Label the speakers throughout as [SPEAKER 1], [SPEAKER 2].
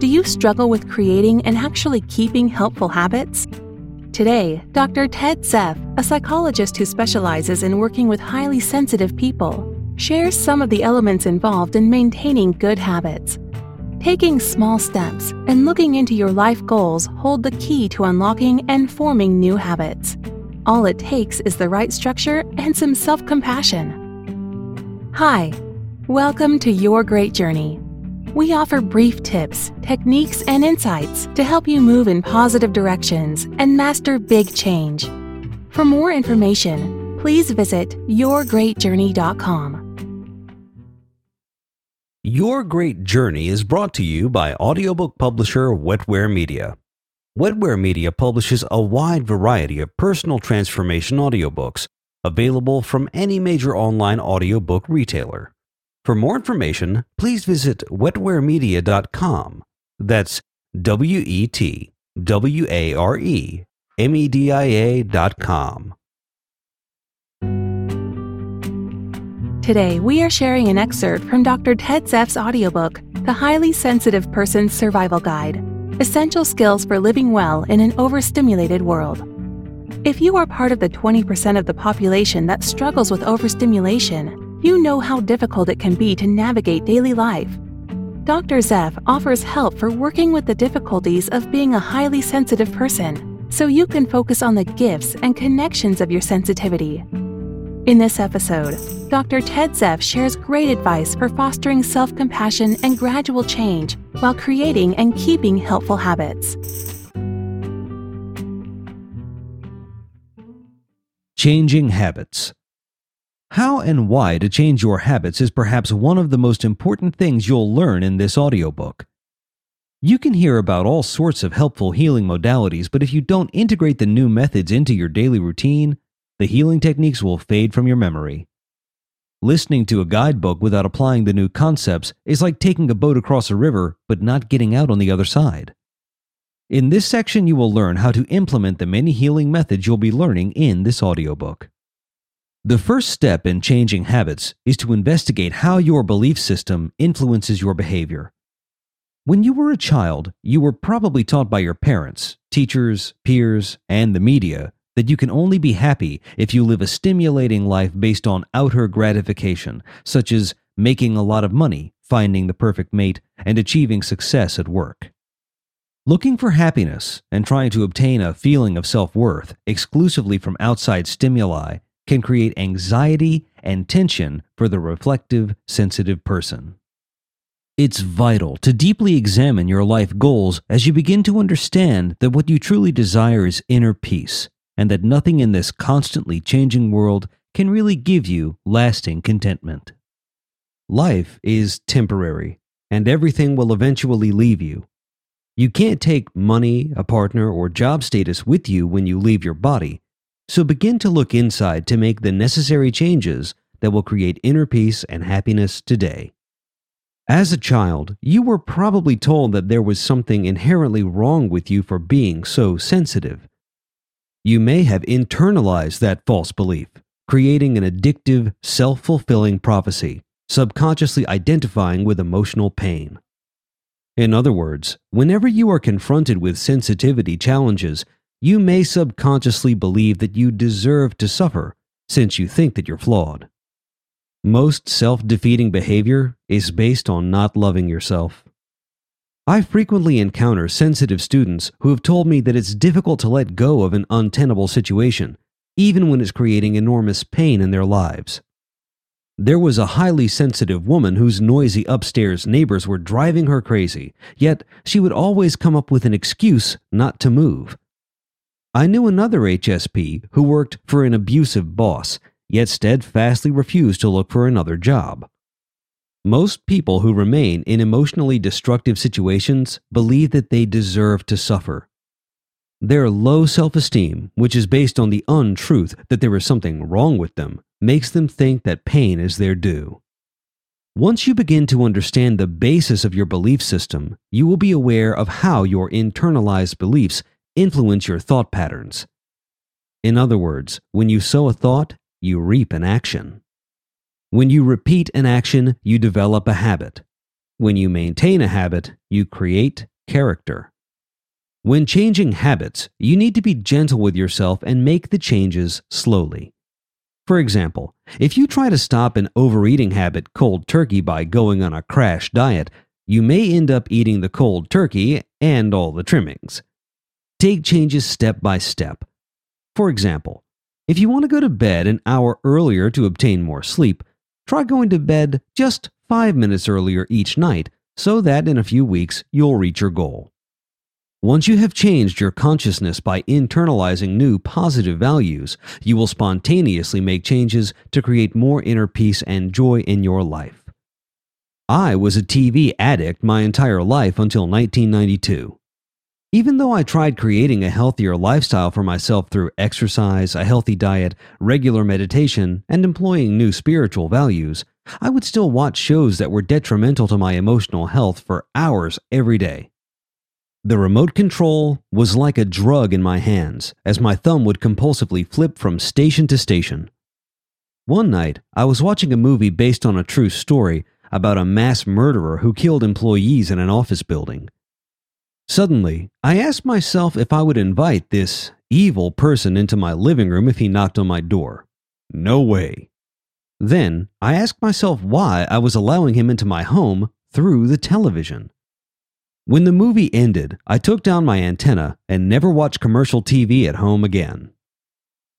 [SPEAKER 1] Do you struggle with creating and actually keeping helpful habits? Today, Dr. Ted Zeff, a psychologist who specializes in working with highly sensitive people, shares some of the elements involved in maintaining good habits. Taking small steps and looking into your life goals hold the key to unlocking and forming new habits. All it takes is the right structure and some self compassion. Hi, welcome to Your Great Journey. We offer brief tips, techniques, and insights to help you move in positive directions and master big change. For more information, please visit yourgreatjourney.com.
[SPEAKER 2] Your Great Journey is brought to you by audiobook publisher Wetware Media. Wetware Media publishes a wide variety of personal transformation audiobooks available from any major online audiobook retailer. For more information, please visit wetwaremedia.com. That's W E T W A R E M E D I A.com.
[SPEAKER 1] Today, we are sharing an excerpt from Dr. Ted Zeff's audiobook, The Highly Sensitive Person's Survival Guide Essential Skills for Living Well in an Overstimulated World. If you are part of the 20% of the population that struggles with overstimulation, you know how difficult it can be to navigate daily life. Dr. Zeff offers help for working with the difficulties of being a highly sensitive person so you can focus on the gifts and connections of your sensitivity. In this episode, Dr. Ted Zeff shares great advice for fostering self compassion and gradual change while creating and keeping helpful habits.
[SPEAKER 2] Changing habits. How and why to change your habits is perhaps one of the most important things you'll learn in this audiobook. You can hear about all sorts of helpful healing modalities, but if you don't integrate the new methods into your daily routine, the healing techniques will fade from your memory. Listening to a guidebook without applying the new concepts is like taking a boat across a river but not getting out on the other side. In this section, you will learn how to implement the many healing methods you'll be learning in this audiobook. The first step in changing habits is to investigate how your belief system influences your behavior. When you were a child, you were probably taught by your parents, teachers, peers, and the media that you can only be happy if you live a stimulating life based on outer gratification, such as making a lot of money, finding the perfect mate, and achieving success at work. Looking for happiness and trying to obtain a feeling of self worth exclusively from outside stimuli can create anxiety and tension for the reflective, sensitive person. It's vital to deeply examine your life goals as you begin to understand that what you truly desire is inner peace and that nothing in this constantly changing world can really give you lasting contentment. Life is temporary, and everything will eventually leave you. You can't take money, a partner, or job status with you when you leave your body, so begin to look inside to make the necessary changes that will create inner peace and happiness today. As a child, you were probably told that there was something inherently wrong with you for being so sensitive. You may have internalized that false belief, creating an addictive, self fulfilling prophecy, subconsciously identifying with emotional pain. In other words, whenever you are confronted with sensitivity challenges, you may subconsciously believe that you deserve to suffer since you think that you're flawed. Most self defeating behavior is based on not loving yourself. I frequently encounter sensitive students who have told me that it's difficult to let go of an untenable situation, even when it's creating enormous pain in their lives. There was a highly sensitive woman whose noisy upstairs neighbors were driving her crazy, yet she would always come up with an excuse not to move. I knew another HSP who worked for an abusive boss, yet steadfastly refused to look for another job. Most people who remain in emotionally destructive situations believe that they deserve to suffer. Their low self esteem, which is based on the untruth that there is something wrong with them, makes them think that pain is their due. Once you begin to understand the basis of your belief system, you will be aware of how your internalized beliefs influence your thought patterns. In other words, when you sow a thought, you reap an action. When you repeat an action, you develop a habit. When you maintain a habit, you create character. When changing habits, you need to be gentle with yourself and make the changes slowly. For example, if you try to stop an overeating habit cold turkey by going on a crash diet, you may end up eating the cold turkey and all the trimmings. Take changes step by step. For example, if you want to go to bed an hour earlier to obtain more sleep, try going to bed just five minutes earlier each night so that in a few weeks you'll reach your goal. Once you have changed your consciousness by internalizing new positive values, you will spontaneously make changes to create more inner peace and joy in your life. I was a TV addict my entire life until 1992. Even though I tried creating a healthier lifestyle for myself through exercise, a healthy diet, regular meditation, and employing new spiritual values, I would still watch shows that were detrimental to my emotional health for hours every day. The remote control was like a drug in my hands as my thumb would compulsively flip from station to station. One night, I was watching a movie based on a true story about a mass murderer who killed employees in an office building. Suddenly, I asked myself if I would invite this evil person into my living room if he knocked on my door. No way. Then, I asked myself why I was allowing him into my home through the television. When the movie ended, I took down my antenna and never watched commercial TV at home again.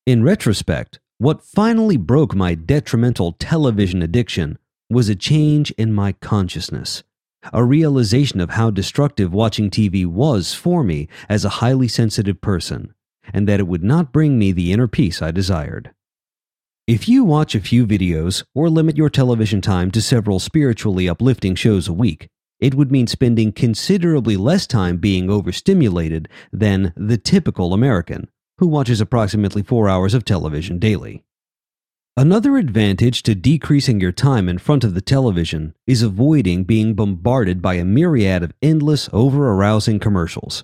[SPEAKER 2] In retrospect, what finally broke my detrimental television addiction was a change in my consciousness, a realization of how destructive watching TV was for me as a highly sensitive person, and that it would not bring me the inner peace I desired. If you watch a few videos or limit your television time to several spiritually uplifting shows a week, it would mean spending considerably less time being overstimulated than the typical American, who watches approximately four hours of television daily. Another advantage to decreasing your time in front of the television is avoiding being bombarded by a myriad of endless, over arousing commercials.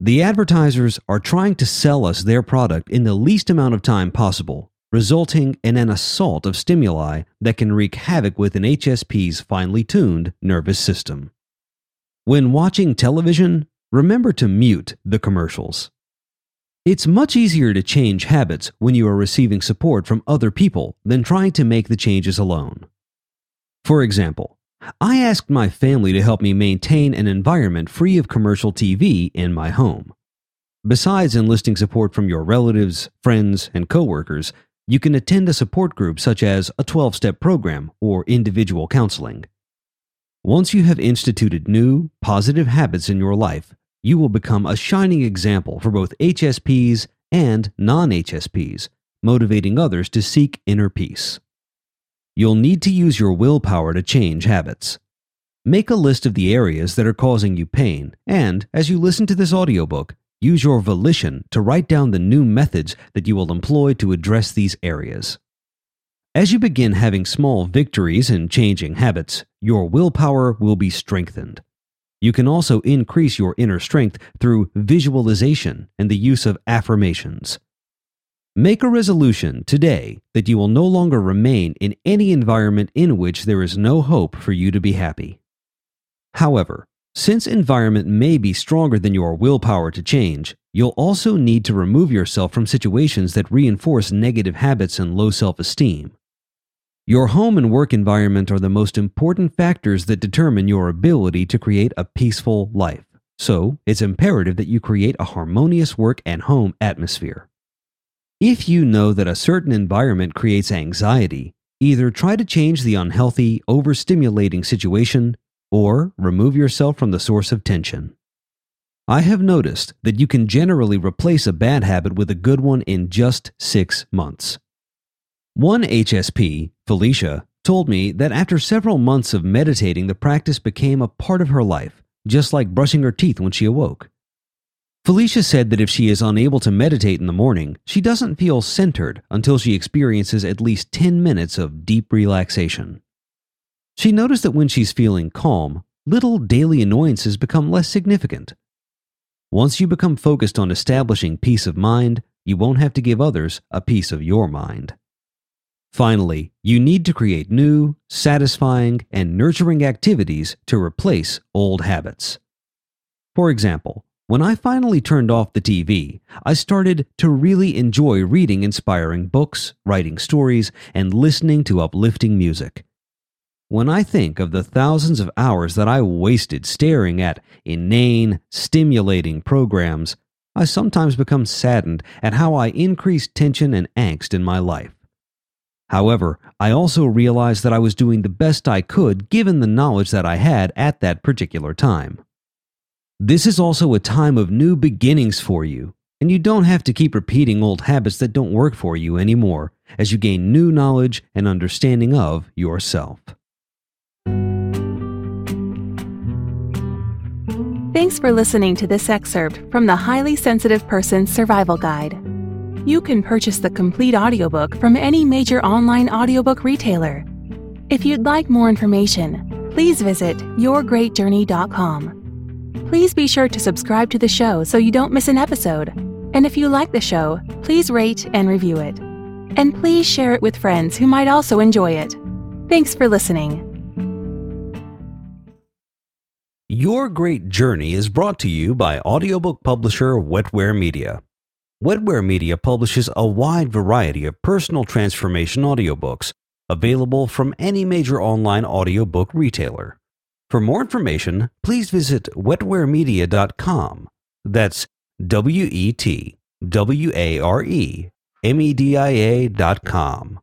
[SPEAKER 2] The advertisers are trying to sell us their product in the least amount of time possible resulting in an assault of stimuli that can wreak havoc with an HSP's finely tuned nervous system. When watching television, remember to mute the commercials. It's much easier to change habits when you are receiving support from other people than trying to make the changes alone. For example, I asked my family to help me maintain an environment free of commercial TV in my home. Besides enlisting support from your relatives, friends, and coworkers, you can attend a support group such as a 12 step program or individual counseling. Once you have instituted new, positive habits in your life, you will become a shining example for both HSPs and non HSPs, motivating others to seek inner peace. You'll need to use your willpower to change habits. Make a list of the areas that are causing you pain, and as you listen to this audiobook, Use your volition to write down the new methods that you will employ to address these areas. As you begin having small victories in changing habits, your willpower will be strengthened. You can also increase your inner strength through visualization and the use of affirmations. Make a resolution today that you will no longer remain in any environment in which there is no hope for you to be happy. However, since environment may be stronger than your willpower to change, you'll also need to remove yourself from situations that reinforce negative habits and low self esteem. Your home and work environment are the most important factors that determine your ability to create a peaceful life. So, it's imperative that you create a harmonious work and home atmosphere. If you know that a certain environment creates anxiety, either try to change the unhealthy, overstimulating situation or remove yourself from the source of tension. I have noticed that you can generally replace a bad habit with a good one in just six months. One HSP, Felicia, told me that after several months of meditating, the practice became a part of her life, just like brushing her teeth when she awoke. Felicia said that if she is unable to meditate in the morning, she doesn't feel centered until she experiences at least 10 minutes of deep relaxation. She noticed that when she's feeling calm, little daily annoyances become less significant. Once you become focused on establishing peace of mind, you won't have to give others a piece of your mind. Finally, you need to create new, satisfying, and nurturing activities to replace old habits. For example, when I finally turned off the TV, I started to really enjoy reading inspiring books, writing stories, and listening to uplifting music. When I think of the thousands of hours that I wasted staring at inane, stimulating programs, I sometimes become saddened at how I increased tension and angst in my life. However, I also realized that I was doing the best I could given the knowledge that I had at that particular time. This is also a time of new beginnings for you, and you don't have to keep repeating old habits that don't work for you anymore as you gain new knowledge and understanding of yourself.
[SPEAKER 1] Thanks for listening to this excerpt from the Highly Sensitive Person Survival Guide. You can purchase the complete audiobook from any major online audiobook retailer. If you'd like more information, please visit yourgreatjourney.com. Please be sure to subscribe to the show so you don't miss an episode. And if you like the show, please rate and review it. And please share it with friends who might also enjoy it. Thanks for listening.
[SPEAKER 2] Your Great Journey is brought to you by audiobook publisher Wetware Media. Wetware Media publishes a wide variety of personal transformation audiobooks available from any major online audiobook retailer. For more information, please visit wetwaremedia.com. That's W E T W A R E M E D I A.com.